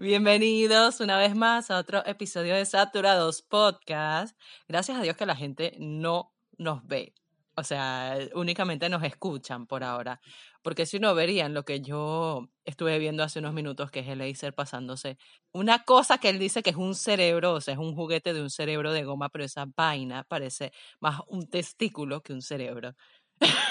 Bienvenidos una vez más a otro episodio de Saturados Podcast. Gracias a Dios que la gente no nos ve. O sea, únicamente nos escuchan por ahora. Porque si no verían lo que yo estuve viendo hace unos minutos, que es el laser pasándose. Una cosa que él dice que es un cerebro, o sea, es un juguete de un cerebro de goma, pero esa vaina parece más un testículo que un cerebro.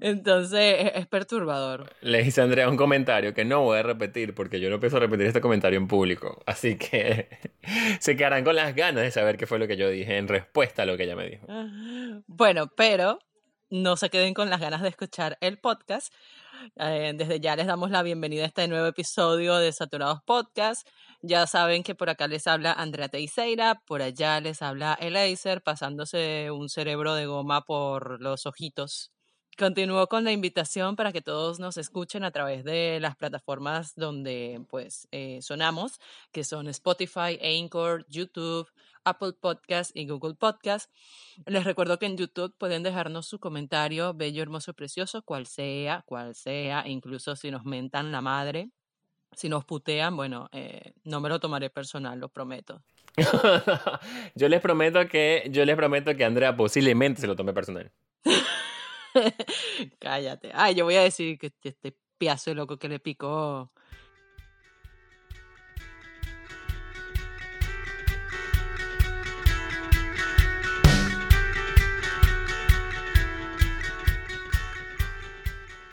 Entonces es, perturbador. Le hice a Andrea un comentario que no voy a repetir porque yo no pienso repetir este comentario en público. Así que se quedarán con las ganas de saber qué fue lo que yo dije en respuesta a lo que ella me dijo. Bueno, pero no se queden con las ganas de escuchar el podcast. Eh, desde ya les damos la bienvenida a este nuevo episodio de Saturados Podcast. Ya saben que por acá les habla Andrea Teixeira, por allá les habla Elaser, pasándose un cerebro de goma por los ojitos. Continúo con la invitación para que todos nos escuchen a través de las plataformas donde pues eh, sonamos, que son Spotify, Anchor, YouTube, Apple Podcast y Google Podcast. Les recuerdo que en YouTube pueden dejarnos su comentario, bello, hermoso, precioso, cual sea, cual sea, incluso si nos mentan la madre, si nos putean, bueno, eh, no me lo tomaré personal, lo prometo. yo les prometo que, yo les prometo que Andrea posiblemente se lo tome personal. Cállate. Ay, yo voy a decir que este piazo de loco que le picó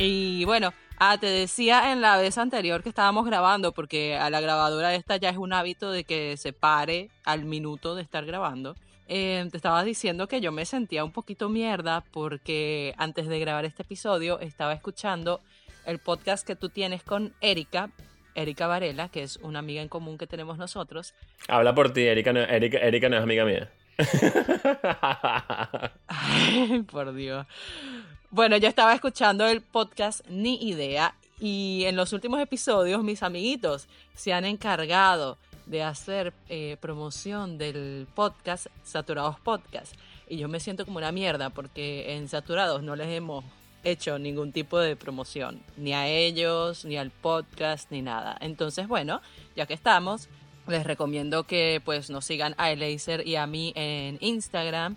Y bueno, ah, te decía en la vez anterior que estábamos grabando, porque a la grabadora esta ya es un hábito de que se pare al minuto de estar grabando. Eh, te estaba diciendo que yo me sentía un poquito mierda porque antes de grabar este episodio estaba escuchando el podcast que tú tienes con Erika, Erika Varela, que es una amiga en común que tenemos nosotros. Habla por ti, Erika no, Erika, Erika no es amiga mía. Ay, por Dios. Bueno, yo estaba escuchando el podcast Ni Idea y en los últimos episodios mis amiguitos se han encargado de hacer eh, promoción del podcast Saturados Podcast. Y yo me siento como una mierda porque en Saturados no les hemos hecho ningún tipo de promoción, ni a ellos, ni al podcast, ni nada. Entonces, bueno, ya que estamos, les recomiendo que pues nos sigan a Elaser y a mí en Instagram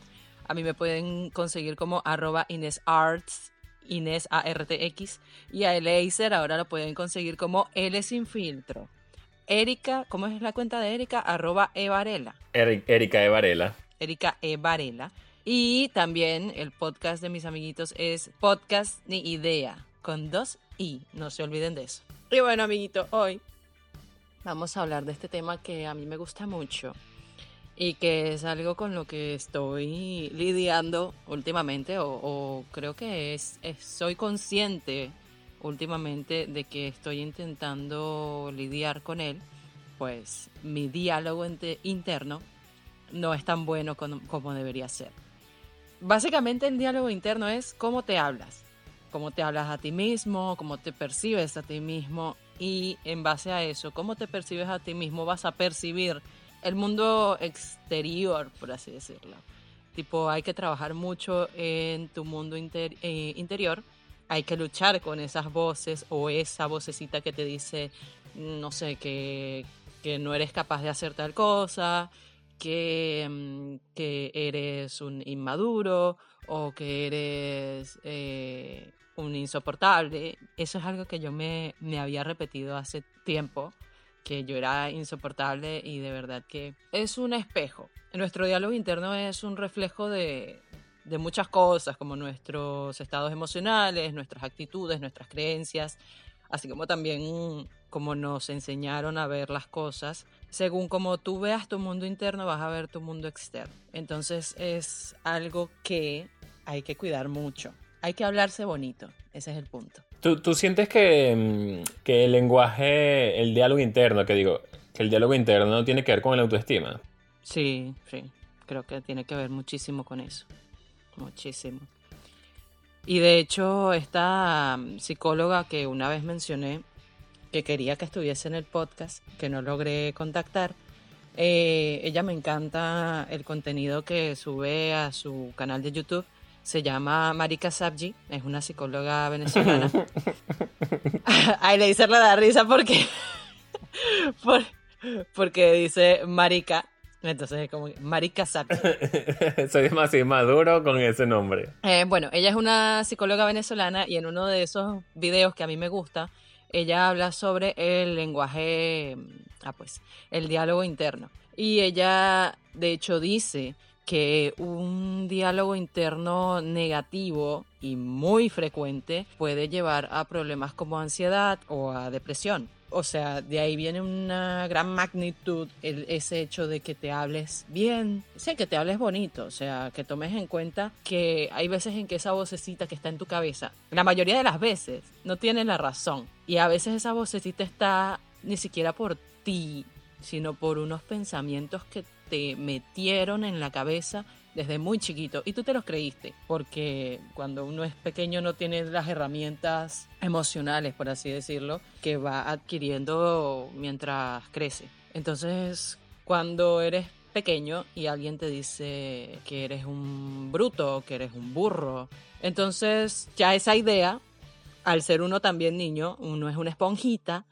a mí me pueden conseguir como arroba inesarts, Inés ARTX, y a Elaser ahora lo pueden conseguir como L sin filtro. Erika, ¿cómo es la cuenta de Erika? Arroba Evarela. Erika Evarela. Erika Evarela. Y también el podcast de mis amiguitos es Podcast Ni Idea, con dos I, no se olviden de eso. Y bueno, amiguito, hoy vamos a hablar de este tema que a mí me gusta mucho y que es algo con lo que estoy lidiando últimamente o, creo que es, soy consciente últimamente de que estoy intentando lidiar con él, pues mi diálogo interno no es tan bueno como, como debería ser. Básicamente el diálogo interno es cómo te hablas, cómo te hablas a ti mismo, cómo te percibes a ti mismo y en base a eso, cómo te percibes a ti mismo vas a percibir el mundo exterior, por así decirlo. Tipo, hay que trabajar mucho en tu mundo eh, interior. Hay que luchar con esas voces o esa vocecita que te dice, no sé, que, que no eres capaz de hacer tal cosa, que, mm, que eres un inmaduro o que eres eh, un insoportable. Eso es algo que yo me, me había repetido hace tiempo que yo era insoportable y de verdad que es un espejo. Nuestro diálogo interno es un reflejo de, muchas cosas, como nuestros estados emocionales, nuestras actitudes, nuestras creencias, así como también como nos enseñaron a ver las cosas. Según como tú veas tu mundo interno, vas a ver tu mundo externo. Entonces es algo que hay que cuidar mucho. Hay que hablarse bonito, ese es el punto. ¿Tú, sientes que, mm, que, el lenguaje, el diálogo interno, que digo, que el diálogo interno tiene que ver con la autoestima? Sí, sí, creo que tiene que ver muchísimo con eso, muchísimo. Y de hecho, esta mm, psicóloga que una vez mencioné, que quería que estuviese en el podcast, que no logré contactar, eh, ella me encanta el contenido que sube a su canal de YouTube se llama Marika Sabji, es una psicóloga venezolana. Ahí le dice la risa porque, porque dice Marika, entonces es como Marika Sabji. Soy más maduro con ese nombre. Eh, bueno, ella es una psicóloga venezolana y en uno de esos videos que a mí me gusta, ella habla sobre el lenguaje, ah pues, el diálogo interno. Y ella, de hecho, dice que un diálogo interno negativo y muy frecuente puede llevar a problemas como ansiedad o a depresión. O sea, de ahí viene una gran magnitud ese hecho de que te hables bien, sí, que te hables bonito, o sea, que tomes en cuenta que hay veces en que esa vocecita que está en tu cabeza, la mayoría de las veces no tiene la razón y a veces esa vocecita está ni siquiera por ti, sino por unos pensamientos que te metieron en la cabeza desde muy chiquito y tú te los creíste, porque cuando uno es pequeño no tiene las herramientas emocionales, por así decirlo, que va adquiriendo mientras crece. Entonces, cuando eres pequeño y alguien te dice que eres un bruto, que eres un burro, entonces ya esa idea, al ser uno también niño, uno es una esponjita,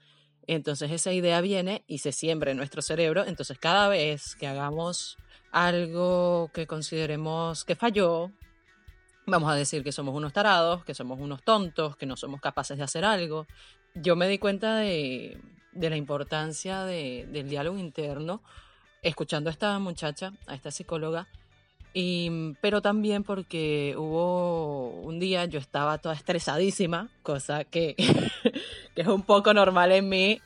entonces esa idea viene y se siembra en nuestro cerebro. Entonces cada vez que hagamos algo que consideremos que falló, vamos a decir que somos unos tarados, que somos unos tontos, que no somos capaces de hacer algo. Yo me di cuenta de, la importancia del diálogo interno escuchando a esta muchacha, a esta psicóloga, y, pero también porque hubo un día yo estaba toda estresadísima, cosa que, que es un poco normal en mí.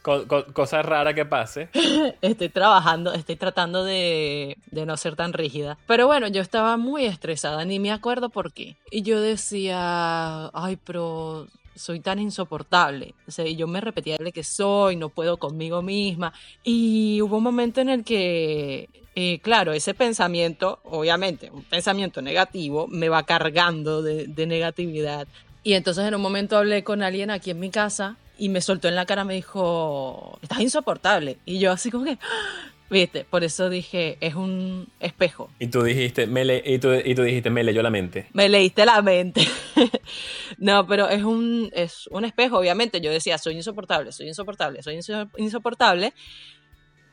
cosa rara que pase. Estoy trabajando, estoy tratando de, de, no ser tan rígida. Pero bueno, yo estaba muy estresada, ni me acuerdo por qué. Y yo decía, ay, pero soy tan insoportable. O sea, yo me repetía que soy, no puedo conmigo misma. Y hubo un momento en el que eh, claro, ese pensamiento, obviamente, un pensamiento negativo, me va cargando de, negatividad. Y entonces en un momento hablé con alguien aquí en mi casa y me soltó en la cara, me dijo, estás insoportable. Y yo así como que, viste, por eso dije, es un espejo. Y tú dijiste, me le y, tú, y tú dijiste, me leyó la mente. Me leíste la mente. no, pero es un, es un espejo, obviamente. Yo decía, soy insoportable, soy insoportable, soy insoportable.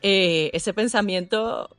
Eh, ese pensamiento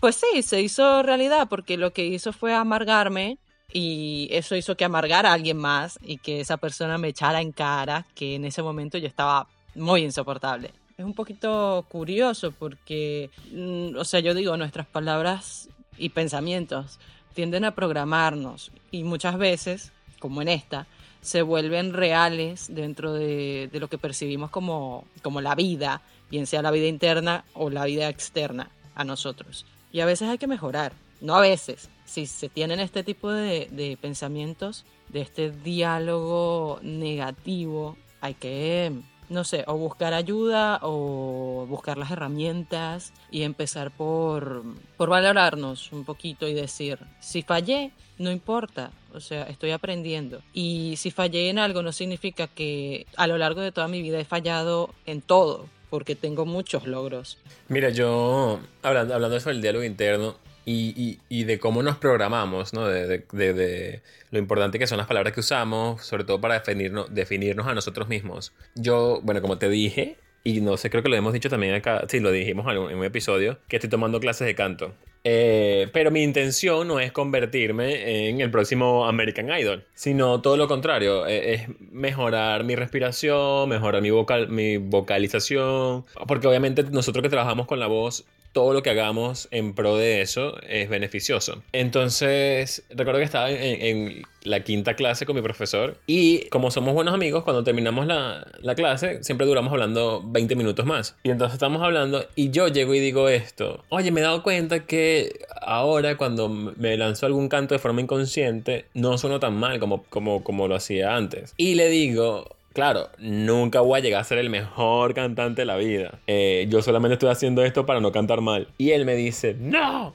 pues sí, se hizo realidad porque lo que hizo fue amargarme y eso hizo que amargara a alguien más y que esa persona me echara en cara que en ese momento yo estaba muy insoportable. Es un poquito curioso porque, mm, o sea, yo digo, nuestras palabras y pensamientos tienden a programarnos y muchas veces, como en esta, se vuelven reales dentro de, de lo que percibimos como, como la vida, bien sea la vida interna o la vida externa a nosotros. Y a veces hay que mejorar, no a veces. Si se tienen este tipo de, pensamientos, de este diálogo negativo, hay que, no sé, o buscar ayuda o buscar las herramientas y empezar por, por valorarnos un poquito y decir, si fallé, no importa, o sea, estoy aprendiendo. Y si fallé en algo no significa que a lo largo de toda mi vida he fallado en todo porque tengo muchos logros. Mira, yo, hablando, hablando sobre el diálogo interno y, y, de cómo nos programamos, ¿no? De, de, de, lo importante que son las palabras que usamos, sobre todo para definirnos, definirnos a nosotros mismos. Yo, bueno, como te dije, y no sé, creo que lo hemos dicho también acá, sí, lo dijimos en un episodio, que estoy tomando clases de canto. Eh, pero mi intención no es convertirme en el próximo American Idol, sino todo lo contrario, eh, es mejorar mi respiración, mejorar mi, mi vocalización, porque obviamente nosotros que trabajamos con la voz todo lo que hagamos en pro de eso es beneficioso. Entonces, recuerdo que estaba en, la quinta clase con mi profesor y como somos buenos amigos, cuando terminamos la, la, clase, siempre duramos hablando 20 minutos más. Y entonces estamos hablando y yo llego y digo esto, oye, me he dado cuenta que ahora cuando me lanzo algún canto de forma inconsciente, no sueno tan mal como, como, como lo hacía antes. Y le digo, claro, nunca voy a llegar a ser el mejor cantante de la vida. Eh, yo solamente estoy haciendo esto para no cantar mal. Y él me dice, no.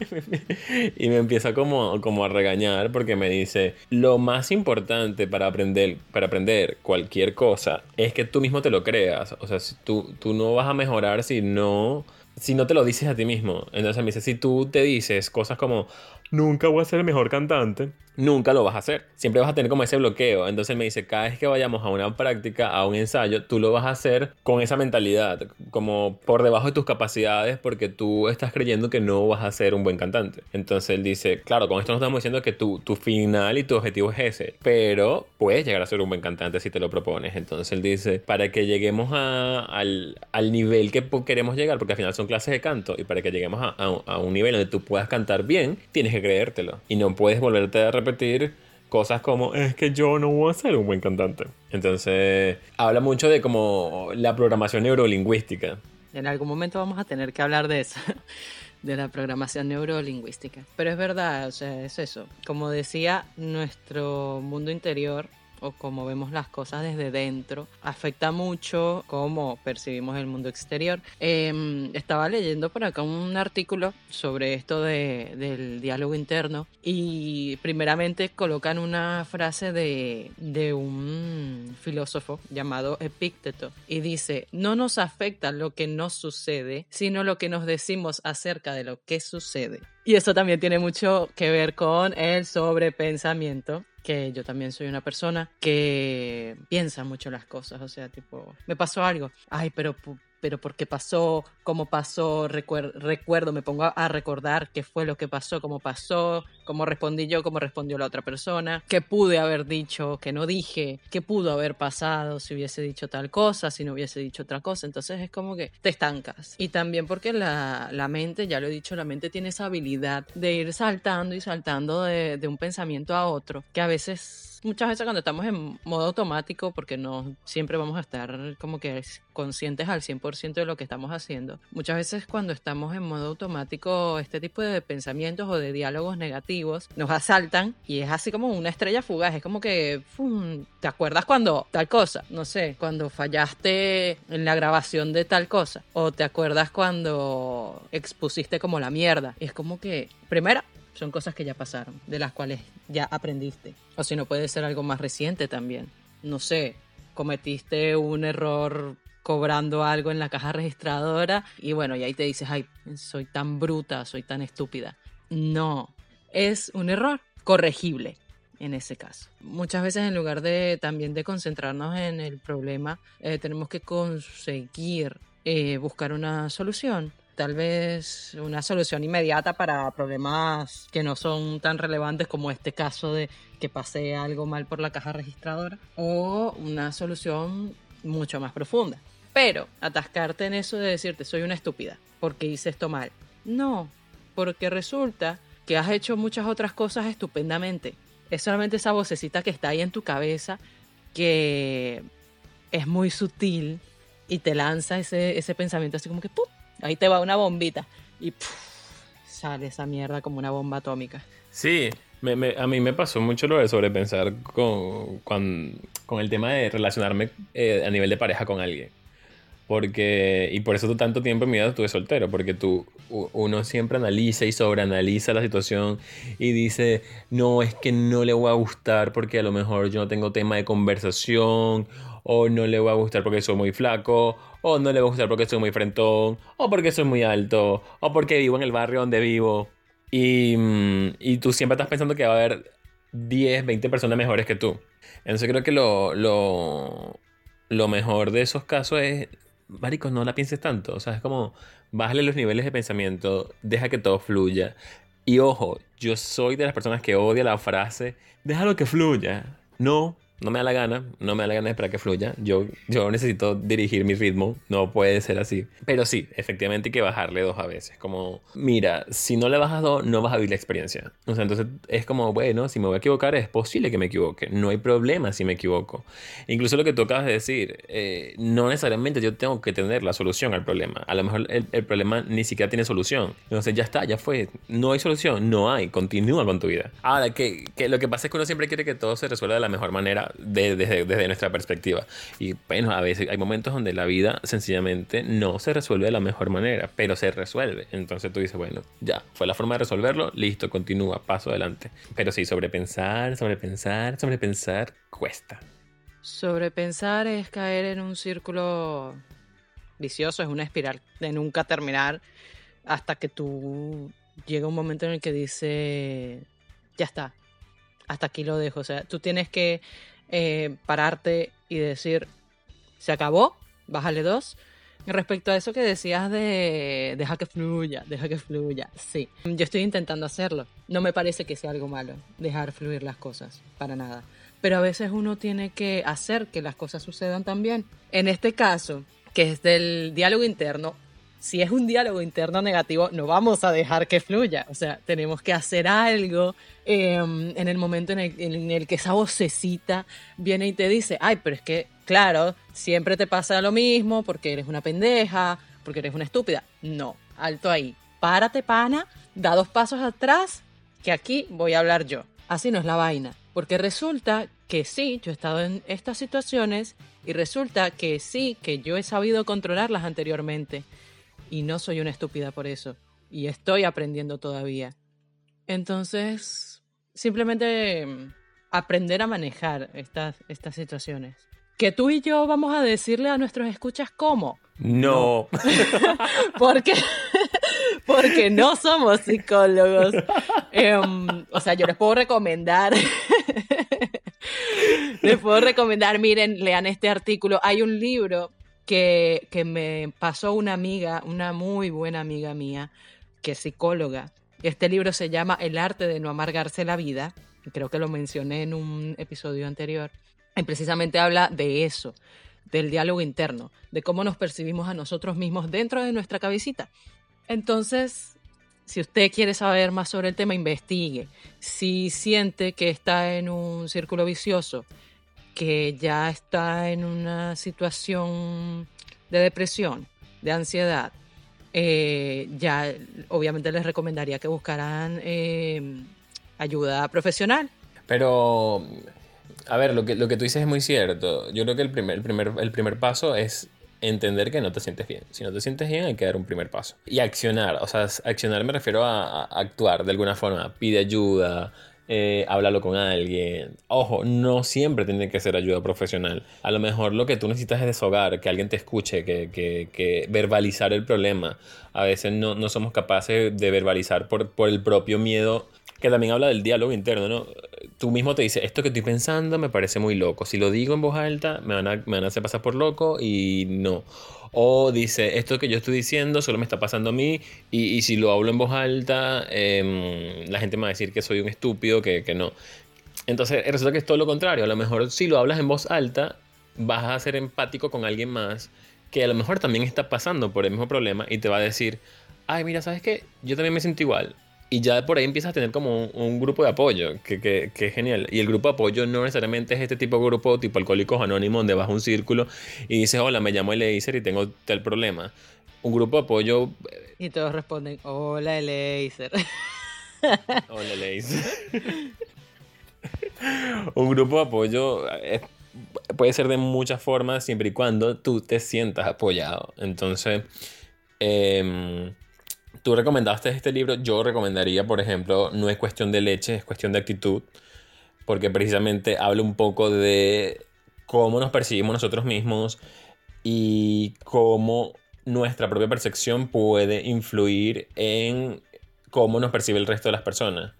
y me empieza como, como a regañar porque me dice, lo más importante para aprender, para aprender cualquier cosa es que tú mismo te lo creas. O sea, tú, tú no vas a mejorar si no si no te lo dices a ti mismo. Entonces me dice, si tú te dices cosas como, nunca voy a ser el mejor cantante, nunca lo vas a hacer. Siempre vas a tener como ese bloqueo. Entonces él me dice, cada vez que vayamos a una práctica, a un ensayo, tú lo vas a hacer con esa mentalidad, como por debajo de tus capacidades, porque tú estás creyendo que no vas a ser un buen cantante. Entonces él dice, claro, con esto no estamos diciendo que tu, tu final y tu objetivo es ese, pero puedes llegar a ser un buen cantante si te lo propones. Entonces él dice, para que lleguemos al, al, nivel que queremos llegar, porque al final son clases de canto, y para que lleguemos a, a, un nivel donde tú puedas cantar bien, tienes que creértelo. Y no puedes volverte a repetir cosas como es que yo no voy a ser un buen cantante. Entonces, habla mucho de como la programación neurolingüística. En algún momento vamos a tener que hablar de eso, de la programación neurolingüística. Pero es verdad, o sea, es eso. Como decía, nuestro mundo interior o como vemos las cosas desde dentro afecta mucho cómo percibimos el mundo exterior. Em, estaba leyendo por acá un artículo sobre esto de, del diálogo interno y primeramente colocan una frase de, de un filósofo llamado Epícteto y dice, no nos afecta lo que nos sucede, sino lo que nos decimos acerca de lo que sucede. Y esto también tiene mucho que ver con el sobrepensamiento que yo también soy una persona que piensa mucho las cosas, o sea, tipo, me pasó algo, ay, pero pero por qué pasó, cómo pasó, recuerdo, me pongo a recordar qué fue lo que pasó, cómo pasó, cómo respondí yo, cómo respondió la otra persona, qué pude haber dicho, qué no dije, qué pudo haber pasado si hubiese dicho tal cosa, si no hubiese dicho otra cosa. Entonces es como que te estancas. Y también porque la, la mente, ya lo he dicho, la mente tiene esa habilidad de ir saltando y saltando de un pensamiento a otro, que a veces muchas veces cuando estamos en modo automático, porque no siempre vamos a estar como que conscientes al 100% de lo que estamos haciendo, muchas veces cuando estamos en modo automático, este tipo de pensamientos o de diálogos negativos nos asaltan y es así como una estrella fugaz, es como que, ¿te acuerdas cuando tal cosa? No sé, cuando fallaste en la grabación de tal cosa, o te acuerdas cuando expusiste como la mierda, es como que, primera, son cosas que ya pasaron, de las cuales ya aprendiste. O si no, puede ser algo más reciente también. No sé, cometiste un error cobrando algo en la caja registradora y bueno, y ahí te dices, ay, soy tan bruta, soy tan estúpida. No, es un error corregible en ese caso. Muchas veces en lugar de también de concentrarnos en el problema, eh, tenemos que conseguir eh, buscar una solución tal vez una solución inmediata para problemas que no son tan relevantes como este caso de que pase algo mal por la caja registradora o una solución mucho más profunda. Pero atascarte en eso de decirte soy una estúpida porque hice esto mal. No, porque resulta que has hecho muchas otras cosas estupendamente. Es solamente esa vocecita que está ahí en tu cabeza que es muy sutil y te lanza ese, ese pensamiento así como que ¡pum! Ahí te va una bombita y sale esa mierda como una bomba atómica. Sí, a mí me pasó mucho lo de sobrepensar con, con, el tema de relacionarme eh, a nivel de pareja con alguien. Porque, y por eso tanto tiempo en mi vida estuve soltero, porque tú, uno siempre analiza y sobreanaliza la situación y dice, no, es que no le voy a gustar porque a lo mejor yo no tengo tema de conversación, o no le va a gustar porque soy muy flaco, o no le va a gustar porque soy muy frentón, o porque soy muy alto, o porque vivo en el barrio donde vivo. Y, mm, y tú siempre estás pensando que va a haber 10, 20 personas mejores que tú. Entonces creo que lo, lo, lo mejor de esos casos es, Marico, no la pienses tanto. O sea, es como, bájale los niveles de pensamiento, deja que todo fluya. Y ojo, yo soy de las personas que odia la frase, déjalo que fluya. No, no me da la gana, no me da la gana de esperar que fluya. Yo, yo necesito dirigir mi ritmo, no puede ser así. Pero sí, efectivamente hay que bajarle dos a veces. Como, mira, si no le bajas dos, no vas a vivir la experiencia. O sea, entonces es como, bueno, si me voy a equivocar, es posible que me equivoque. No hay problema si me equivoco. Incluso lo que tú acabas de decir, eh, no necesariamente yo tengo que tener la solución al problema. A lo mejor el, el problema ni siquiera tiene solución. Entonces ya está, ya fue. No hay solución, no hay. Continúa con tu vida. Ahora, que, que lo que pasa es que uno siempre quiere que todo se resuelva de la mejor manera desde, nuestra perspectiva. Y bueno, a veces hay momentos donde la vida sencillamente no se resuelve de la mejor manera, pero se resuelve. Entonces tú dices, bueno, ya, fue la forma de resolverlo, listo, continúa, paso adelante. Pero sí, sobrepensar, sobrepensar, sobrepensar, cuesta. Sobrepensar es caer en un círculo vicioso, es una espiral de nunca terminar hasta que tú llega un momento en el que dice, ya está, hasta aquí lo dejo. O sea, tú tienes que eh, pararte y decir, se acabó, bájale dos. Respecto a eso que decías de deja que fluya, deja que fluya, sí, yo estoy intentando hacerlo. No me parece que sea algo malo dejar fluir las cosas, para nada. Pero a veces uno tiene que hacer que las cosas sucedan también. En este caso, que es del diálogo interno, si es un diálogo interno negativo, no vamos a dejar que fluya. O sea, tenemos que hacer algo em, en el momento en el, en el, que esa vocecita viene y te dice, ay, pero es que, claro, siempre te pasa lo mismo porque eres una pendeja, porque eres una estúpida. No, alto ahí. Párate, pana, da dos pasos atrás, que aquí voy a hablar yo. Así no es la vaina. Porque resulta que sí, yo he estado en estas situaciones y resulta que sí, que yo he sabido controlarlas anteriormente y no soy una estúpida por eso. Y estoy aprendiendo todavía. Entonces, simplemente mm, aprender a manejar estas, estas situaciones. Que tú y yo vamos a decirle a nuestros escuchas cómo. No. porque, porque no somos psicólogos. Em, o sea, yo les puedo recomendar. les puedo recomendar, miren, lean este artículo. Hay un libro que, me pasó una amiga, una muy buena amiga mía, que es psicóloga. Este libro se llama El arte de no amargarse la vida. Creo que lo mencioné en un episodio anterior. Y precisamente habla de eso, del diálogo interno, de cómo nos percibimos a nosotros mismos dentro de nuestra cabecita. Entonces, si usted quiere saber más sobre el tema, investigue. Si siente que está en un círculo vicioso, que ya está en una situación de depresión, de ansiedad, eh, ya obviamente les recomendaría que buscaran eh, ayuda profesional. Pero, a ver, lo que, lo que tú dices es muy cierto. Yo creo que el primer, el primer, el primer paso es entender que no te sientes bien. Si no te sientes bien, hay que dar un primer paso. Y accionar, o sea, accionar me refiero a actuar de alguna forma. Pide ayuda, eh, háblalo con alguien. Ojo, no siempre tiene que ser ayuda profesional. A lo mejor lo que tú necesitas es deshogar, que alguien te escuche, que, verbalizar el problema. A veces no, no somos capaces de verbalizar por, por el propio miedo que también habla del diálogo interno, ¿no? Tú mismo te dices, esto que estoy pensando me parece muy loco. Si lo digo en voz alta, me van a, me van a hacer pasar por loco y no. O dice, esto que yo estoy diciendo solo me está pasando a mí y, y si lo hablo en voz alta, eh, la gente me va a decir que soy un estúpido, que, que no. Entonces resulta que es todo lo contrario. A lo mejor si lo hablas en voz alta, vas a ser empático con alguien más que a lo mejor también está pasando por el mismo problema y te va a decir, ay, mira, ¿sabes qué? Yo también me siento igual y ya por ahí empiezas a tener como un, un grupo de apoyo, que, que, que, es genial. Y el grupo de apoyo no necesariamente es este tipo de grupo tipo Alcohólicos Anónimos, donde vas a un círculo y dices, hola, me llamo Eleiser y tengo tal problema. Un grupo de apoyo... Y todos responden, hola Eleiser. hola Eleiser. un grupo de apoyo es, puede ser de muchas formas siempre y cuando tú te sientas apoyado. Entonces... Eh, tú recomendaste este libro, yo recomendaría, por ejemplo, No es cuestión de leche, es cuestión de actitud, porque precisamente habla un poco de cómo nos percibimos nosotros mismos y cómo nuestra propia percepción puede influir en cómo nos percibe el resto de las personas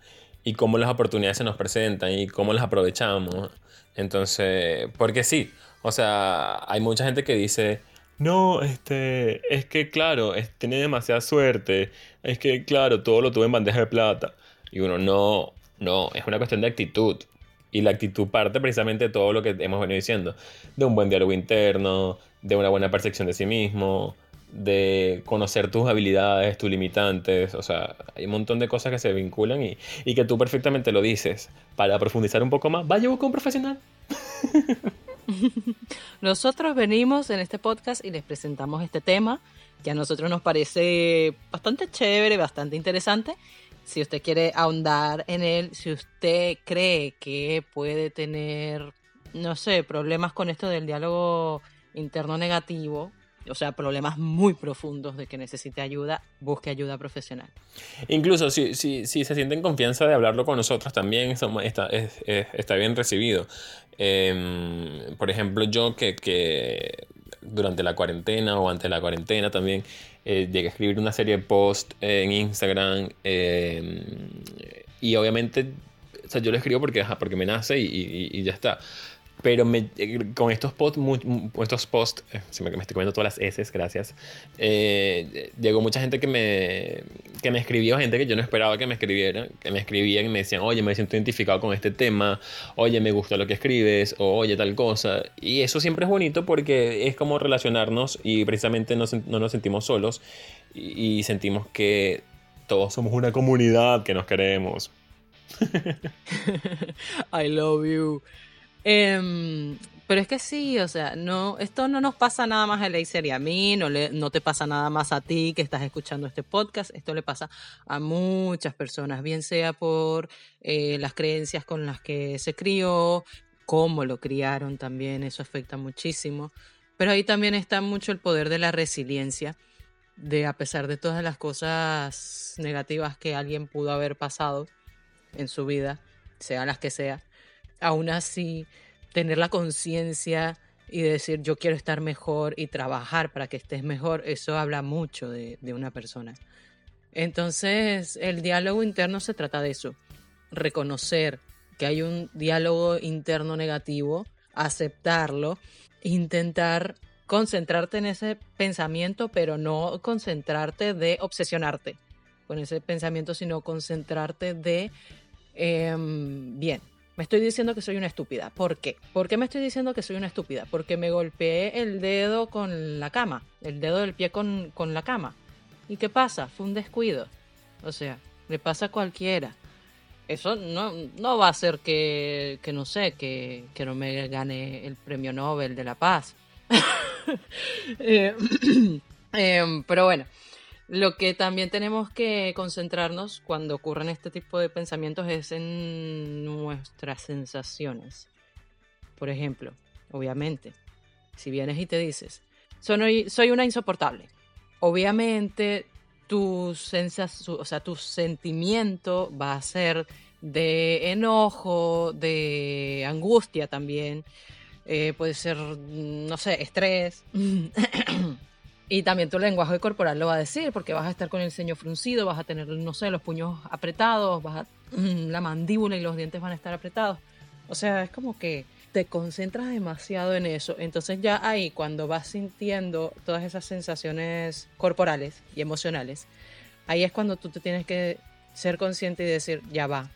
y cómo las oportunidades se nos presentan y cómo las aprovechamos. Entonces, porque sí, o sea, hay mucha gente que dice, no, este, es que claro, tiene demasiada suerte, es que claro, todo lo tuve en bandeja de plata. Y uno, no, no, es una cuestión de actitud. Y la actitud parte precisamente de todo lo que hemos venido diciendo, de un buen diálogo interno, de una buena percepción de sí mismo, de conocer tus habilidades, tus limitantes, o sea, hay un montón de cosas que se vinculan y, y que tú perfectamente lo dices. Para profundizar un poco más, vaya busca un profesional. Nosotros venimos en este podcast y les presentamos este tema que a nosotros nos parece bastante chévere, bastante interesante. Si usted quiere ahondar en él, si usted cree que puede tener, no sé, problemas con esto del diálogo interno negativo, o sea, problemas muy profundos de que necesite ayuda, busque ayuda profesional. Incluso si, si, si se sienten confianza de hablarlo con nosotros, también está, es, es, está bien recibido. Eh, por ejemplo, yo que, que durante la cuarentena o antes de la cuarentena también. Eh, llegué a escribir una serie de posts en Instagram. Eh, y obviamente, o sea, yo lo escribo porque, porque me nace y, y ya está. Pero me, eh, con estos posts, estos posts eh, me, me, estoy comiendo todas las S, gracias. Eh, llegó mucha gente que me, que me escribió, gente que yo no esperaba que me escribiera, que me escribían y me decían, oye, me siento identificado con este tema, oye, me gusta lo que escribes, o oye, tal cosa. Y eso siempre es bonito porque es como relacionarnos y precisamente no, no nos sentimos solos y, y sentimos que todos somos una comunidad que nos queremos. I love you. Em, pero es que sí, o sea, no, esto no nos pasa nada más a Leiser y a mí, no, le, no te pasa nada más a ti que estás escuchando este podcast, esto le pasa a muchas personas, bien sea por eh, las creencias con las que se crió, cómo lo criaron también, eso afecta muchísimo. Pero ahí también está mucho el poder de la resiliencia, de a pesar de todas las cosas negativas que alguien pudo haber pasado en su vida, sean las que sea, aún así tener la conciencia y decir yo quiero estar mejor y trabajar para que estés mejor, eso habla mucho de, una persona. Entonces, el diálogo interno se trata de eso, reconocer que hay un diálogo interno negativo, aceptarlo, intentar concentrarte en ese pensamiento, pero no concentrarte de obsesionarte con ese pensamiento, sino concentrarte de, em, bien, me estoy diciendo que soy una estúpida. ¿Por qué? ¿Por qué me estoy diciendo que soy una estúpida? Porque me golpeé el dedo con la cama, el dedo del pie con, la cama. ¿Y qué pasa? Fue un descuido. O sea, le pasa a cualquiera. Eso no, no va a hacer que, que no sé, que, que, no me gane el premio Nobel de la Paz. Eh, em, pero bueno, lo que también tenemos que concentrarnos cuando ocurren este tipo de pensamientos es en nuestras sensaciones. Por ejemplo, obviamente, si vienes y te dices, soy, una insoportable, obviamente tu, o sea, tu sentimiento va a ser de enojo, de angustia también, eh, puede ser, no sé, estrés. Y también tu lenguaje corporal lo va a decir, porque vas a estar con el ceño fruncido, vas a tener, no sé, los puños apretados, vas a, la mandíbula y los dientes van a estar apretados. O sea, es como que te concentras demasiado en eso. Entonces ya ahí, cuando vas sintiendo todas esas sensaciones corporales y emocionales, ahí es cuando tú te tienes que ser consciente y decir, ya va,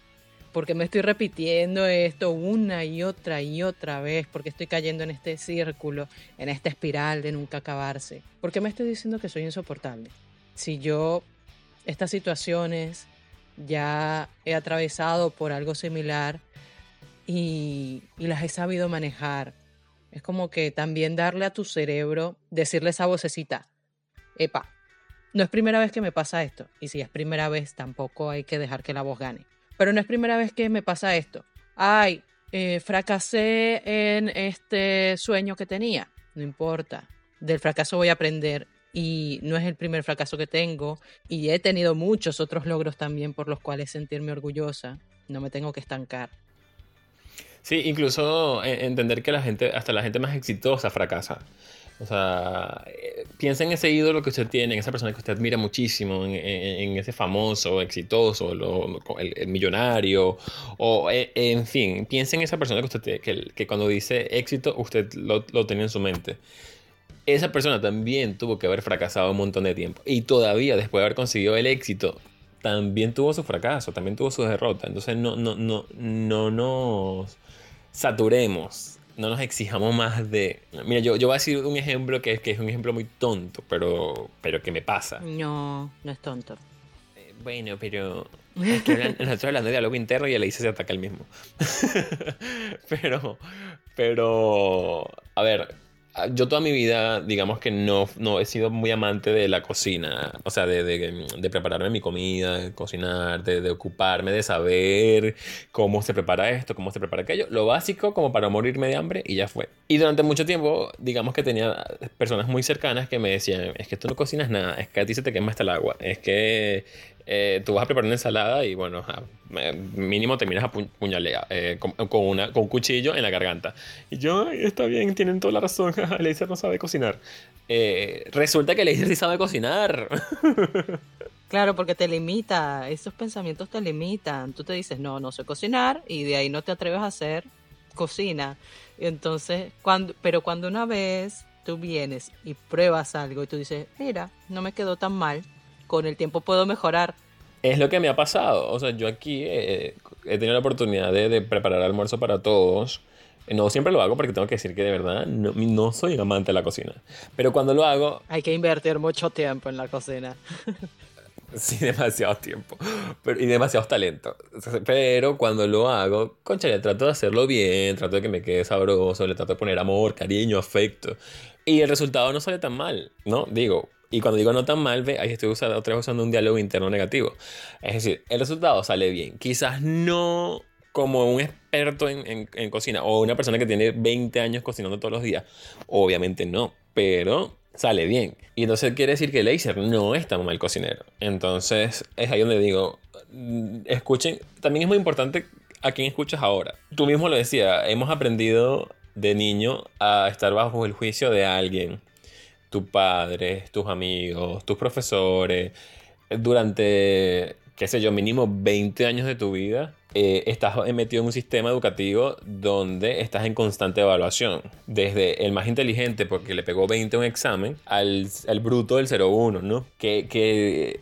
porque me estoy repitiendo esto una y otra y otra vez, porque estoy cayendo en este círculo, en esta espiral de nunca acabarse. ¿Por qué me estoy diciendo que soy insoportable? Si yo estas situaciones ya he atravesado por algo similar y, y las he sabido manejar. Es como que también darle a tu cerebro, decirle esa vocecita, epa, no es primera vez que me pasa esto, y si es primera vez tampoco hay que dejar que la voz gane. Pero no es primera vez que me pasa esto. Ay, eh, fracasé en este sueño que tenía. No importa. Del fracaso voy a aprender y no es el primer fracaso que tengo y he tenido muchos otros logros también por los cuales sentirme orgullosa. No me tengo que estancar. Sí, incluso eh, entender que la gente, hasta la gente más exitosa fracasa. O sea, eh, piensa en ese ídolo que usted tiene, en esa persona que usted admira muchísimo, en, ese famoso, exitoso, el, millonario, o eh, en fin, piensa en esa persona que usted que, que cuando dice éxito, usted lo, lo tenía en su mente. Esa persona también tuvo que haber fracasado un montón de tiempo. Y todavía, después de haber conseguido el éxito, también tuvo su fracaso, también tuvo su derrota. Entonces no, no, no, no nos saturemos no nos exijamos más de... Mira, yo, yo voy a decir un ejemplo que, que es un ejemplo muy tonto, pero, pero que me pasa. No, no es tonto. Eh, bueno, pero... Estoy hablando de diálogo interno y a se ataca el mismo. pero, pero, a ver, yo toda mi vida, digamos que no, no he sido muy amante de la cocina, o sea, de, de, prepararme mi comida, de cocinar, de, de, ocuparme de saber cómo se prepara esto, cómo se prepara aquello, lo básico como para morirme de hambre y ya fue. Y durante mucho tiempo, digamos que tenía personas muy cercanas que me decían, es que tú no cocinas nada, es que a ti se te quema hasta el agua, es que eh, tú vas a preparar una ensalada y bueno, mínimo terminas a puñalea eh, con, una, un cuchillo en la garganta. Y yo, está bien, tienen toda la razón, Leiser no sabe cocinar. Eh, resulta que Leiser sí sabe cocinar. Claro, porque te limita, esos pensamientos te limitan. Tú te dices, no, no sé cocinar y de ahí no te atreves a hacer cocina. Entonces, cuando, pero cuando una vez tú vienes y pruebas algo y tú dices, mira, no me quedó tan mal, con el tiempo puedo mejorar. Es lo que me ha pasado. O sea, yo aquí eh, he tenido la oportunidad de, preparar almuerzo para todos. No siempre lo hago porque tengo que decir que de verdad no, no soy un amante de la cocina. Pero cuando lo hago... Hay que invertir mucho tiempo en la cocina. Sí, demasiado tiempo pero, y demasiado talento. Pero cuando lo hago, concha, le trato de hacerlo bien, trato de que me quede sabroso, le trato de poner amor, cariño, afecto. Y el resultado no sale tan mal, ¿no? Digo, y cuando digo no tan mal, ve, ahí estoy usando, otra vez usando un diálogo interno negativo. Es decir, el resultado sale bien. Quizás no como un experto en, en, en cocina o una persona que tiene 20 años cocinando todos los días. Obviamente no, pero sale bien. Y entonces quiere decir que Laser no es tan mal cocinero. Entonces es ahí donde digo, mm, escuchen, también es muy importante a quién escuchas ahora. Tú mismo lo decía, hemos aprendido de niño a estar bajo el juicio de alguien. Tu padre, tus amigos, tus profesores. Durante, qué sé yo, mínimo 20 años de tu vida eh, estás metido en un sistema educativo donde estás en constante evaluación. Desde el más inteligente, porque le pegó 20 a un examen, al, al bruto del 0-1, ¿no? Que, que,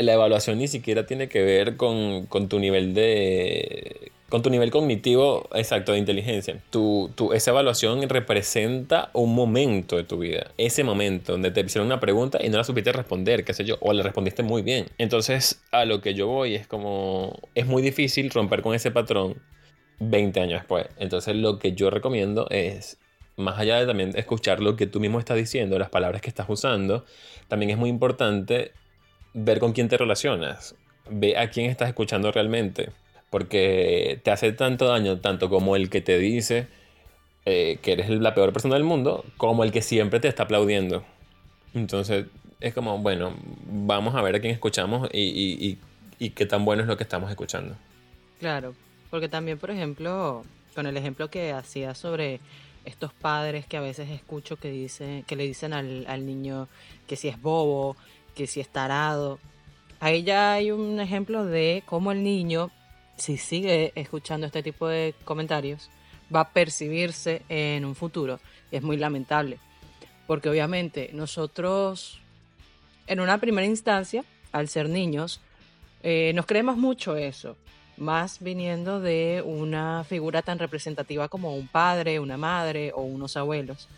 la evaluación ni siquiera tiene que ver con, con tu nivel de con tu nivel cognitivo exacto de inteligencia. Tu, tu, esa evaluación representa un momento de tu vida. Ese momento donde te hicieron una pregunta y no la supiste responder, qué sé yo, o le respondiste muy bien. Entonces, a lo que yo voy es como, es muy difícil romper con ese patrón 20 años después. Entonces, lo que yo recomiendo es más allá de también escuchar lo que tú mismo estás diciendo, las palabras que estás usando, también es muy importante ver con quién te relacionas, ve a quién estás escuchando realmente porque te hace tanto daño, tanto como el que te dice eh, que eres la peor persona del mundo, como el que siempre te está aplaudiendo. Entonces, es como, bueno, vamos a ver a quién escuchamos y, qué tan bueno es lo que estamos escuchando. Claro, porque también, por ejemplo, con el ejemplo que hacía sobre estos padres que a veces escucho que, dice, que le dicen al, al niño que si es bobo, que si es tarado. Ahí ya hay un ejemplo de cómo el niño si sigue escuchando este tipo de comentarios, va a percibirse en un futuro. es muy lamentable, porque obviamente nosotros, en una primera instancia, al ser niños, eh, nos creemos mucho eso, más viniendo de una figura tan representativa como un padre, una madre o unos abuelos.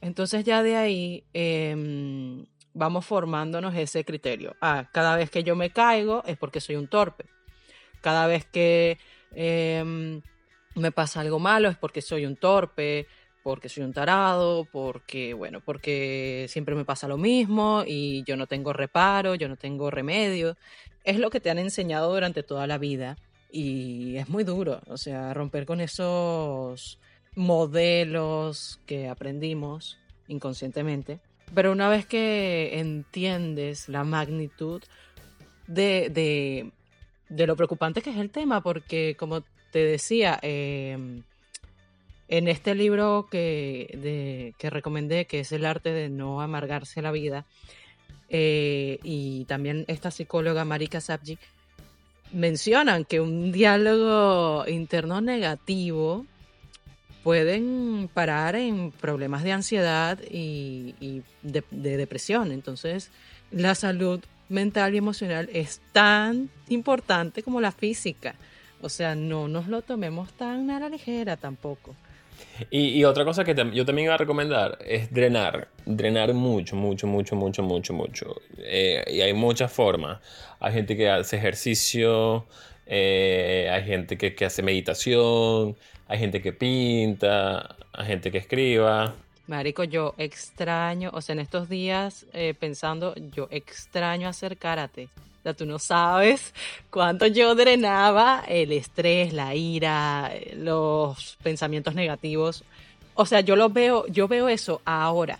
Entonces ya de ahí em, vamos formándonos ese criterio. Ah, cada vez que yo me caigo es porque soy un torpe cada vez que em, me pasa algo malo es porque soy un torpe, porque soy un tarado, porque, bueno, porque siempre me pasa lo mismo y yo no tengo reparo, yo no tengo remedio. Es lo que te han enseñado durante toda la vida y es muy duro, o sea, romper con esos modelos que aprendimos inconscientemente. Pero una vez que entiendes la magnitud de, de de lo preocupante que es el tema, porque como te decía, em, en este libro que, que recomendé, que es El arte de no amargarse la vida, eh, y también esta psicóloga Marika Sabji, mencionan que un diálogo interno negativo pueden parar en problemas de ansiedad y, de, de, depresión. Entonces, la salud mental y emocional es tan importante como la física. O sea, no nos lo tomemos tan a la ligera tampoco. Y, otra cosa que yo también iba a recomendar es drenar. Drenar mucho, mucho, mucho, mucho, mucho, mucho. Eh, y hay muchas formas. Hay gente que hace ejercicio, eh, hay gente que, que hace meditación, hay gente que pinta, hay gente que escriba. Marico, yo extraño, o sea, en estos días eh, pensando, yo extraño hacer karate. O sea, tú no sabes cuánto yo drenaba el estrés, la ira, los pensamientos negativos. O sea, yo lo veo, yo veo eso ahora.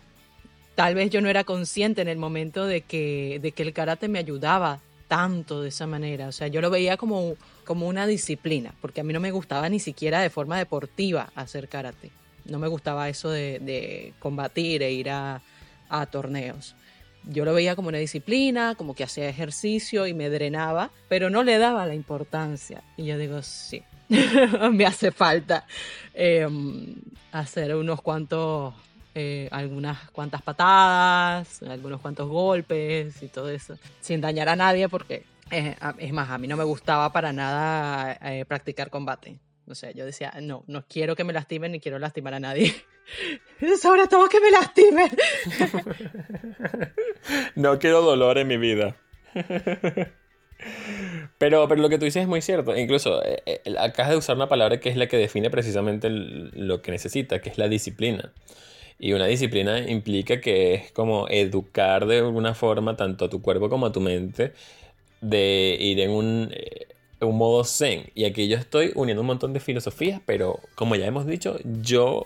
Tal vez yo no era consciente en el momento de que, de que el karate me ayudaba tanto de esa manera. O sea, yo lo veía como, como una disciplina, porque a mí no me gustaba ni siquiera de forma deportiva hacer karate. No me gustaba eso de, combatir e ir a, a torneos yo lo veía como una disciplina, como que hacía ejercicio y me drenaba, pero no le daba la importancia. Y yo digo, sí, me hace falta em, hacer unos cuantos, eh, algunas cuantas patadas, algunos cuantos golpes y todo eso, sin dañar a nadie porque, eh, es más, a mí no me gustaba para nada eh, practicar combate. O sea, yo decía, no, no quiero que me lastimen ni quiero lastimar a nadie. Sobre todo que me lastimen. no quiero dolor en mi vida. Pero, pero lo que tú dices es muy cierto. Incluso eh, eh, acabas de usar una palabra que es la que define precisamente lo que necesita, que es la disciplina. Y una disciplina implica que es como educar de alguna forma tanto a tu cuerpo como a tu mente de ir en un, eh, un modo zen. Y aquí yo estoy uniendo un montón de filosofías, pero como ya hemos dicho, yo,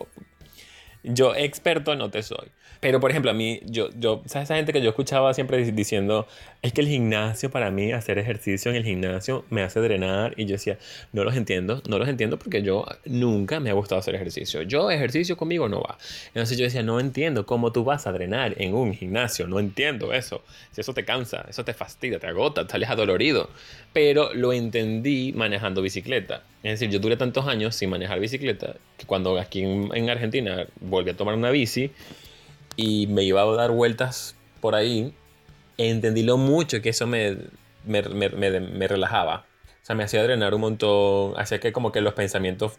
yo experto no te soy. Pero, por ejemplo, a mí, yo, yo, ¿sabes esa gente que yo escuchaba siempre diciendo, es que el gimnasio para mí, hacer ejercicio en el gimnasio me hace drenar? Y yo decía, no los entiendo, no los entiendo porque yo nunca me ha gustado hacer ejercicio. Yo, ejercicio conmigo no va. Entonces yo decía, no entiendo cómo tú vas a drenar en un gimnasio, no entiendo eso. Si eso te cansa, eso te fastidia, te agota, sales adolorido. Pero lo entendí manejando bicicleta. Es decir, yo duré tantos años sin manejar bicicleta que cuando aquí en, en Argentina volví a tomar una bici, y me iba a dar vueltas por ahí, entendí lo mucho que eso me, me, relajaba. O sea, me hacía drenar un montón, hacía que como que los pensamientos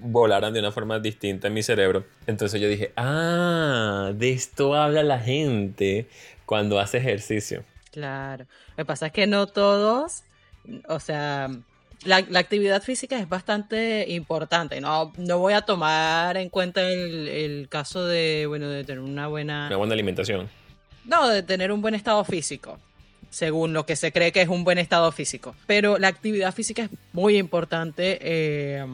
volaran de una forma distinta en mi cerebro. Entonces yo dije, ah, de esto habla la gente cuando hace ejercicio. Claro. Lo que pasa es que no todos, o sea, la, actividad física es bastante importante. No, no voy a tomar en cuenta el, caso de, bueno, de tener una buena... Una buena alimentación. No, de tener un buen estado físico, según lo que se cree que es un buen estado físico. Pero la actividad física es muy importante eh,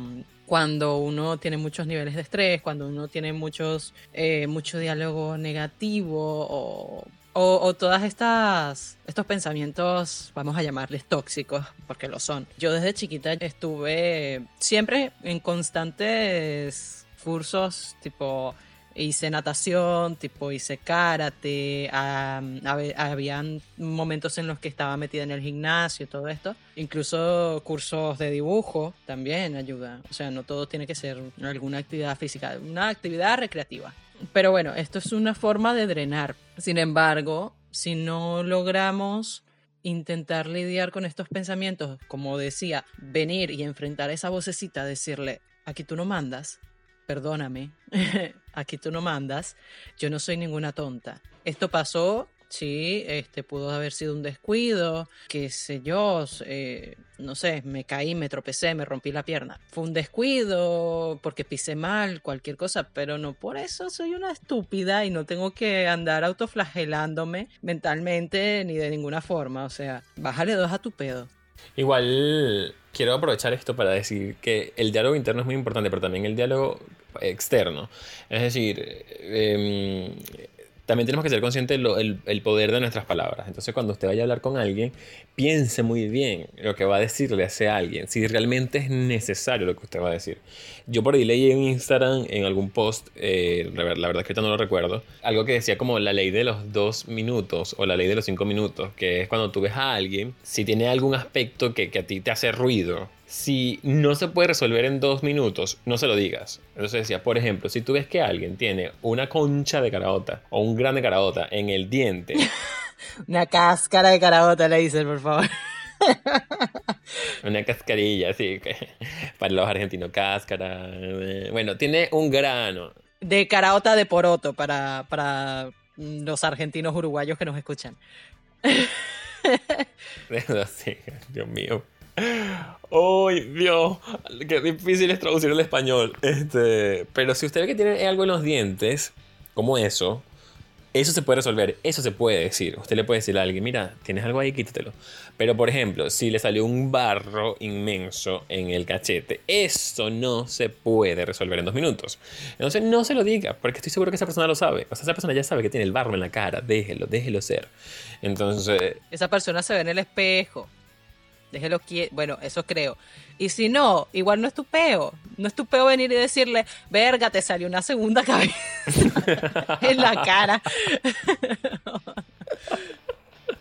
cuando uno tiene muchos niveles de estrés, cuando uno tiene muchos, eh, mucho diálogo negativo o o, todas estas estos pensamientos vamos a llamarles tóxicos porque lo son. Yo desde chiquita estuve siempre en constantes cursos tipo hice natación tipo hice karate habían momentos en los que estaba metida en el gimnasio todo esto. Incluso cursos de dibujo también ayuda o sea no todo tiene que ser alguna actividad física una actividad recreativa pero bueno, esto es una forma de drenar. Sin embargo, si no logramos intentar lidiar con estos pensamientos, como decía, venir y enfrentar esa vocecita, decirle, aquí tú no mandas, perdóname, aquí tú no mandas, yo no soy ninguna tonta. Esto pasó Sí, este pudo haber sido un descuido, qué sé yo, eh, no sé, me caí, me tropecé, me rompí la pierna. Fue un descuido porque pisé mal, cualquier cosa, pero no por eso soy una estúpida y no tengo que andar autoflagelándome mentalmente ni de ninguna forma. O sea, bájale dos a tu pedo. Igual quiero aprovechar esto para decir que el diálogo interno es muy importante, pero también el diálogo externo. Es decir, em, también tenemos que ser conscientes del poder de nuestras palabras. Entonces, cuando usted vaya a hablar con alguien, piense muy bien lo que va a decirle a ese alguien, si realmente es necesario lo que usted va a decir. Yo por ahí leí en Instagram, en algún post, eh, la, verdad es que ahorita no lo recuerdo, algo que decía como la ley de los dos minutos o la ley de los cinco minutos, que es cuando tú ves a alguien, si tiene algún aspecto que, que a ti te hace ruido, si no se puede resolver en dos minutos, no se lo digas. Entonces decía, por ejemplo, si tú ves que alguien tiene una concha de caraota o un grande caraota en el diente. una cáscara de caraota, le dicen, por favor. una cascarilla, sí, para los argentinos, cáscara. Bueno, tiene un grano. De caraota de poroto para, para los argentinos uruguayos que nos escuchan. Dios mío. ¡Ay, Dios! Qué difícil es traducir el español. Este, pero si usted ve que tiene algo en los dientes, como eso, Eso se puede resolver, eso se puede decir. Usted le puede decir a alguien, mira, tienes algo ahí, quítatelo. Pero por ejemplo, si le salió un barro inmenso en el cachete, eso no se puede resolver en dos minutos. Entonces no se lo diga, porque estoy seguro que esa persona lo sabe. O sea, esa persona ya sabe que tiene el barro en la cara, déjelo, déjelo ser. Entonces... Esa persona se ve en el espejo. Déjelo quieto. Bueno, eso creo. Y si no, igual no es tu peo. No es tu peo venir y decirle, verga, te salió una segunda cabeza en la cara.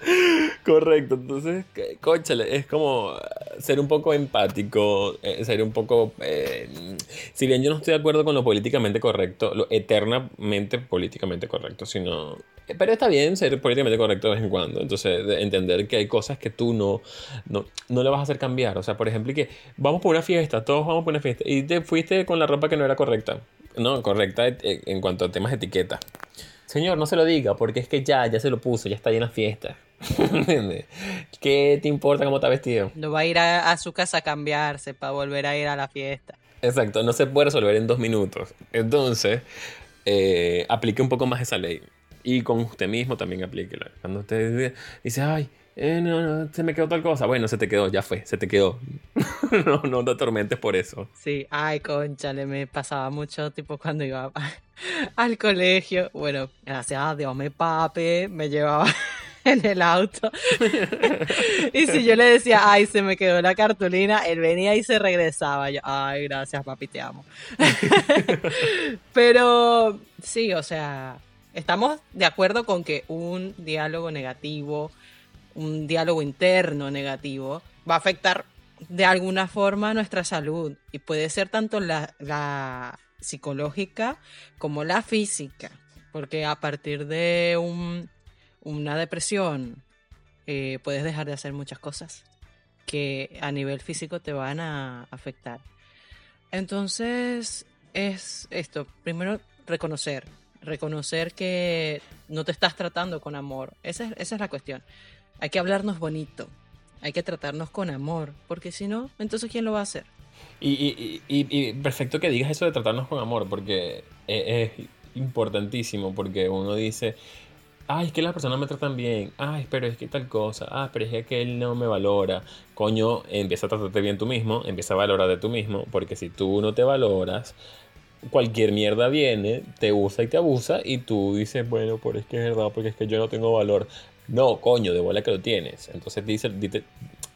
Correcto, entonces, conchale, es como ser un poco empático, eh, ser un poco, eh, si bien yo no estoy de acuerdo con lo políticamente correcto, lo eternamente políticamente correcto, sino, eh, pero está bien ser políticamente correcto de vez en cuando, entonces entender que hay cosas que tú no, no, no le vas a hacer cambiar, o sea, por ejemplo, que vamos por una fiesta, todos vamos por una fiesta, y te fuiste con la ropa que no era correcta, no, correcta en cuanto a temas de etiqueta. Señor, no se lo diga, porque es que ya, ya se lo puso, ya está ahí en la fiesta. ¿Qué te importa cómo está vestido? No va a ir a, su casa a cambiarse para volver a ir a la fiesta. Exacto, no se puede resolver en dos minutos. Entonces, eh, aplique un poco más esa ley. Y con usted mismo también aplíquela. Cuando usted dice, ay, eh, no, no, se me quedó tal cosa. Bueno, se te quedó, ya fue, se te quedó. no, no te atormentes por eso. Sí, ay, conchale, me pasaba mucho, tipo, cuando iba al colegio. Bueno, gracias a Dios, me pape, me llevaba en el auto. y si yo le decía, ay, se me quedó la cartulina, él venía y se regresaba. Yo, ay, gracias, papi, te amo. Pero sí, o sea, estamos de acuerdo con que un diálogo negativo un diálogo interno negativo, va a afectar de alguna forma nuestra salud y puede ser tanto la, psicológica como la física, porque a partir de una depresión eh, puedes dejar de hacer muchas cosas que a nivel físico te van a afectar. Entonces es esto, primero reconocer, reconocer que no te estás tratando con amor, esa esa es la cuestión. Hay que hablarnos bonito, hay que tratarnos con amor, porque si no, entonces ¿quién lo va a hacer? Y, perfecto que digas eso de tratarnos con amor, porque e, es, importantísimo, porque uno dice, ay, es que las personas me tratan bien, ay, pero es que tal cosa, ah, pero es que él no me valora. Coño, empieza a tratarte bien tú mismo, empieza a valorar de tú mismo, porque si tú no te valoras, cualquier mierda viene, te usa y te abusa, y tú dices, bueno, pero es que es verdad, porque es que yo no tengo valor. No, coño, de bola que lo tienes. Entonces dice,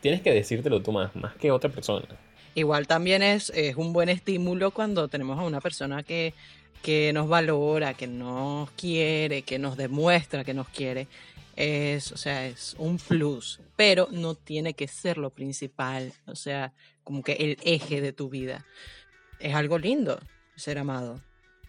tienes que decírtelo tú más, más que otra persona. Igual también es, es un buen estímulo cuando tenemos a una persona que, que nos valora, que nos quiere, que nos demuestra que nos quiere. Es, o sea, es un plus, pero no tiene que ser lo principal, o sea, como que el eje de tu vida. Es algo lindo ser amado.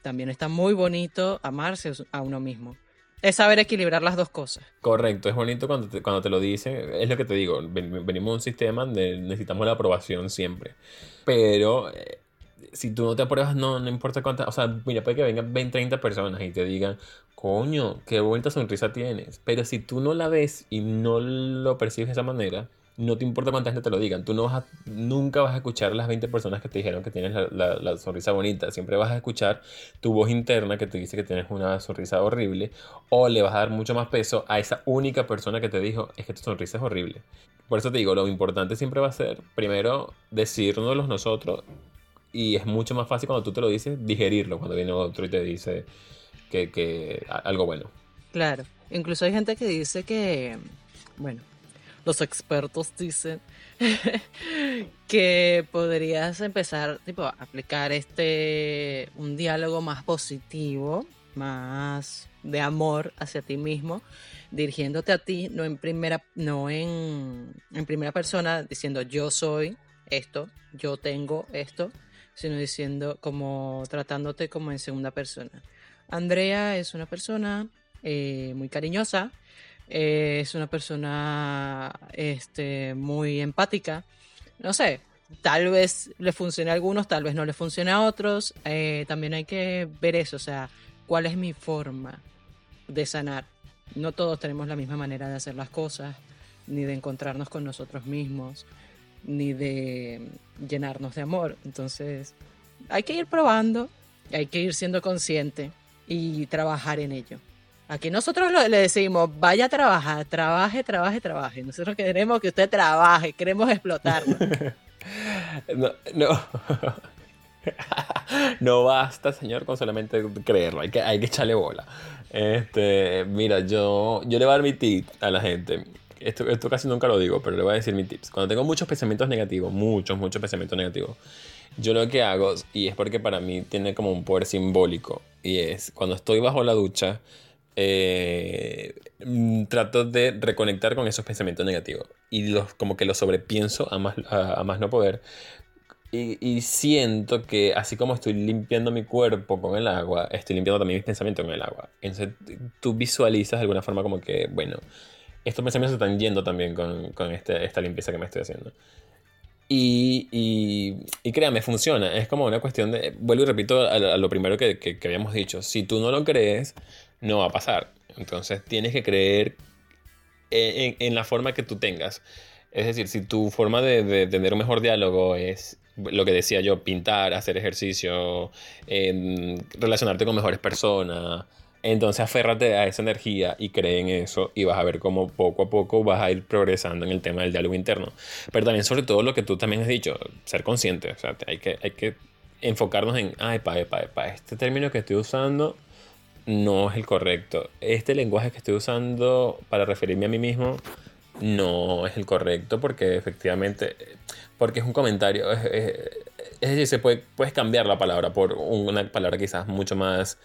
También está muy bonito amarse a uno mismo. Es saber equilibrar las dos cosas. Correcto, es bonito cuando te, cuando te lo dicen. Es lo que te digo, venimos de un sistema donde necesitamos la aprobación siempre. Pero eh, si tú no te apruebas, no, no importa cuántas. O sea, mira, puede que vengan 20, 30 personas y te digan, coño, qué bonita sonrisa tienes. Pero si tú no la ves y no lo percibes de esa manera, no te importa cuánta gente te lo digan. Tú no vas nunca vas a escuchar a las 20 personas que te dijeron que tienes la, sonrisa bonita. Siempre vas a escuchar tu voz interna que te dice que tienes una sonrisa horrible. O le vas a dar mucho más peso a esa única persona que te dijo es que tu sonrisa es horrible. Por eso te digo, lo importante siempre va a ser, primero, decírnoslo nosotros. Y es mucho más fácil cuando tú te lo dices, digerirlo cuando viene otro y te dice que algo bueno. Claro. Incluso hay gente que dice que, bueno, los expertos dicen que podrías empezar tipo, a aplicar este un diálogo más positivo, más de amor hacia ti mismo, dirigiéndote a ti, no en primera, no en, en primera persona, diciendo yo soy esto, yo tengo esto, sino diciendo como tratándote como en segunda persona. Andrea es una persona eh, muy cariñosa, eh, es una persona este, muy empática. No sé, tal vez le funcione a algunos, tal vez no le funcione a otros. Eh, también hay que ver eso, o sea, cuál es mi forma de sanar. No todos tenemos la misma manera de hacer las cosas, ni de encontrarnos con nosotros mismos, ni de llenarnos de amor. Entonces, hay que ir probando, hay que ir siendo consciente y trabajar en ello. Aquí nosotros le decimos, vaya a trabajar, trabaje, trabaje, trabaje. Nosotros queremos que usted trabaje, queremos explotarlo. no, no. no basta, señor, con solamente creerlo, hay que, hay que echarle bola. Este, mira, yo, yo le voy a dar mi tip a la gente. Esto, esto casi nunca lo digo, pero le voy a decir mi tips. Cuando tengo muchos pensamientos negativos, muchos, muchos pensamientos negativos, yo lo que hago, y es porque para mí tiene como un poder simbólico, y es cuando estoy bajo la ducha, eh, mm, trato de reconectar con esos pensamientos negativos y los, como que los sobrepienso a más, a más no poder y, siento que así como estoy limpiando mi cuerpo con el agua, estoy limpiando también mis pensamientos con el agua. Entonces tú visualizas de alguna forma como que, bueno, estos pensamientos están yendo también con, con este, esta limpieza que me estoy haciendo. Y, y, y, créame, funciona. Es como una cuestión de, vuelvo y repito a, lo primero que, que, habíamos dicho, si tú no lo crees, no va a pasar. Entonces tienes que creer en, la forma que tú tengas. Es decir, si tu forma de, tener un mejor diálogo es lo que decía yo, pintar, hacer ejercicio, em, relacionarte con mejores personas. Entonces aférrate a esa energía y cree en eso y vas a ver cómo poco a poco vas a ir progresando en el tema del diálogo interno. Pero también sobre todo lo que tú también has dicho, ser consciente. O sea, hay que, hay que enfocarnos en, ay, pa, pa, pa, este término que estoy usando no es el correcto. Este lenguaje que estoy usando para referirme a mí mismo no es el correcto porque efectivamente, porque es un comentario, es, decir, se puede, puedes cambiar la palabra por una palabra quizás mucho más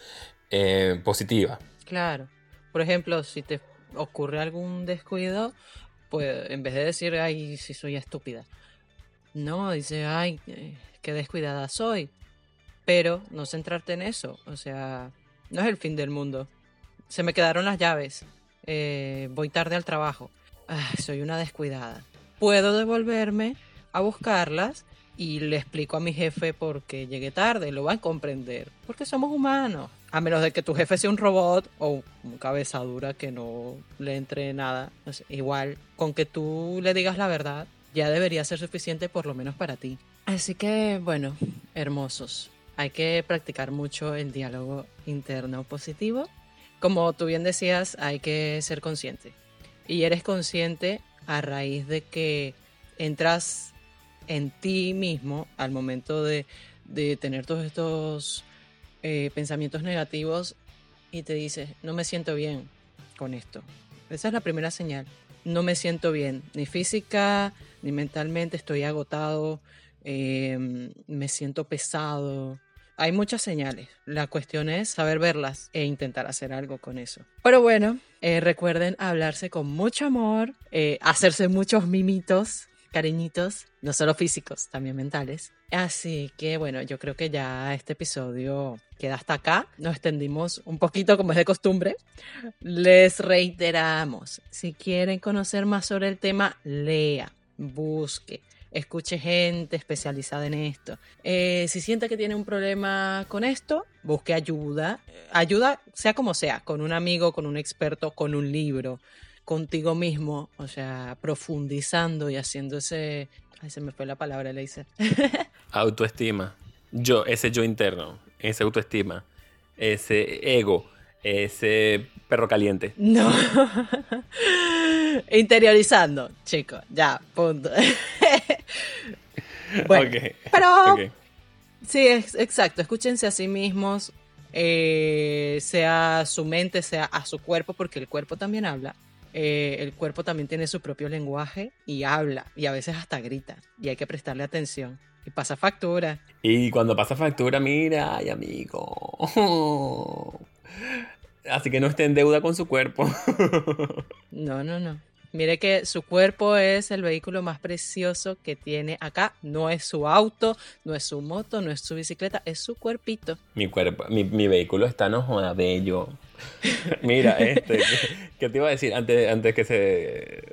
eh, positiva. Claro. Por ejemplo, si te ocurre algún descuido, pues en vez de decir, ay, si soy estúpida, no, dice, ay, eh, qué descuidada soy. Pero no centrarte en eso, o sea, no es el fin del mundo. Se me quedaron las llaves, eh, voy tarde al trabajo soy una descuidada. Puedo devolverme a buscarlas y le explico a mi jefe por qué llegué tarde, lo va a comprender, porque somos humanos. A menos de que tu jefe sea un robot o un cabeza dura que no le entre nada. igual, con que tú le digas la verdad, ya debería ser suficiente por lo menos para ti. Así que, bueno, hermosos. Hay que practicar mucho el diálogo interno positivo. Como tú bien decías, hay que ser consciente y eres consciente a raíz de que entras en ti mismo al momento de, tener todos estos eh, pensamientos negativos y te dices, no me siento bien con esto. Esa es la primera señal. No me siento bien, ni física, ni mentalmente, estoy agotado, em, me siento pesado, hay muchas señales. La cuestión es saber verlas e intentar hacer algo con eso. Pero bueno, eh, recuerden hablarse con mucho amor, eh, hacerse muchos mimitos, cariñitos, no solo físicos, también mentales. Así que bueno, yo creo que ya este episodio queda hasta acá. Nos extendimos un poquito como es de costumbre. Les reiteramos, si quieren conocer más sobre el tema, lea, busque escuche gente especializada en esto. Eh, si siente que tiene un problema con esto, busque ayuda. Ayuda, sea como sea, con un amigo, con un experto, con un libro, contigo mismo, o sea, profundizando y haciendo ese... Ay, se me fue la palabra, le hice. Autoestima. Yo, ese yo interno, esa autoestima, ese ego, ese perro caliente. No. Interiorizando, chicos, ya, punto. bueno, pero sí, es, exacto, escúchense a sí mismos, eh, sea su mente, sea a su cuerpo, porque el cuerpo también habla. Eh, el cuerpo también tiene su propio lenguaje y habla, y a veces hasta grita, y hay que prestarle atención. Y pasa factura. Y cuando pasa factura, mira, ay amigo. Así que no esté en deuda con su cuerpo. no, no, no. Mire que su cuerpo es el vehículo más precioso que tiene acá. No es su auto, no es su moto, no es su bicicleta, es su cuerpito. Mi cuerpo, mi, vehículo está no bello. Mira, este, ¿qué, te iba a decir antes, antes que se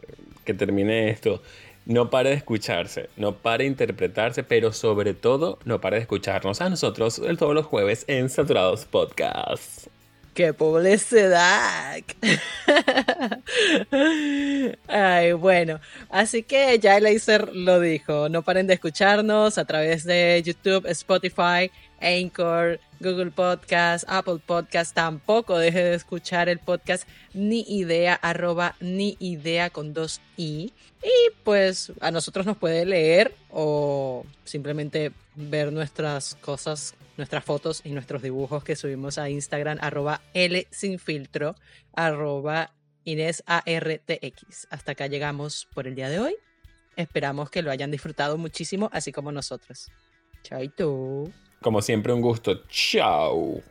que termine esto? No pare de escucharse, no pare de interpretarse, pero sobre todo no pare de escucharnos a nosotros todos los jueves en Saturados Podcast. ¡Qué publicidad! Ay, bueno, así que ya Laser lo dijo. No paren de escucharnos a través de YouTube, Spotify, Anchor, Google Podcast, Apple Podcast. Tampoco deje de escuchar el podcast ni idea, arroba ni idea con dos i. Y pues a nosotros nos puede leer o simplemente ver nuestras cosas, nuestras fotos y nuestros dibujos que subimos a Instagram, arroba L sin filtro, arroba Inés ARTX. Hasta acá llegamos por el día de hoy. Esperamos que lo hayan disfrutado muchísimo, así como nosotros. Chaito. Como siempre, un gusto. Chao.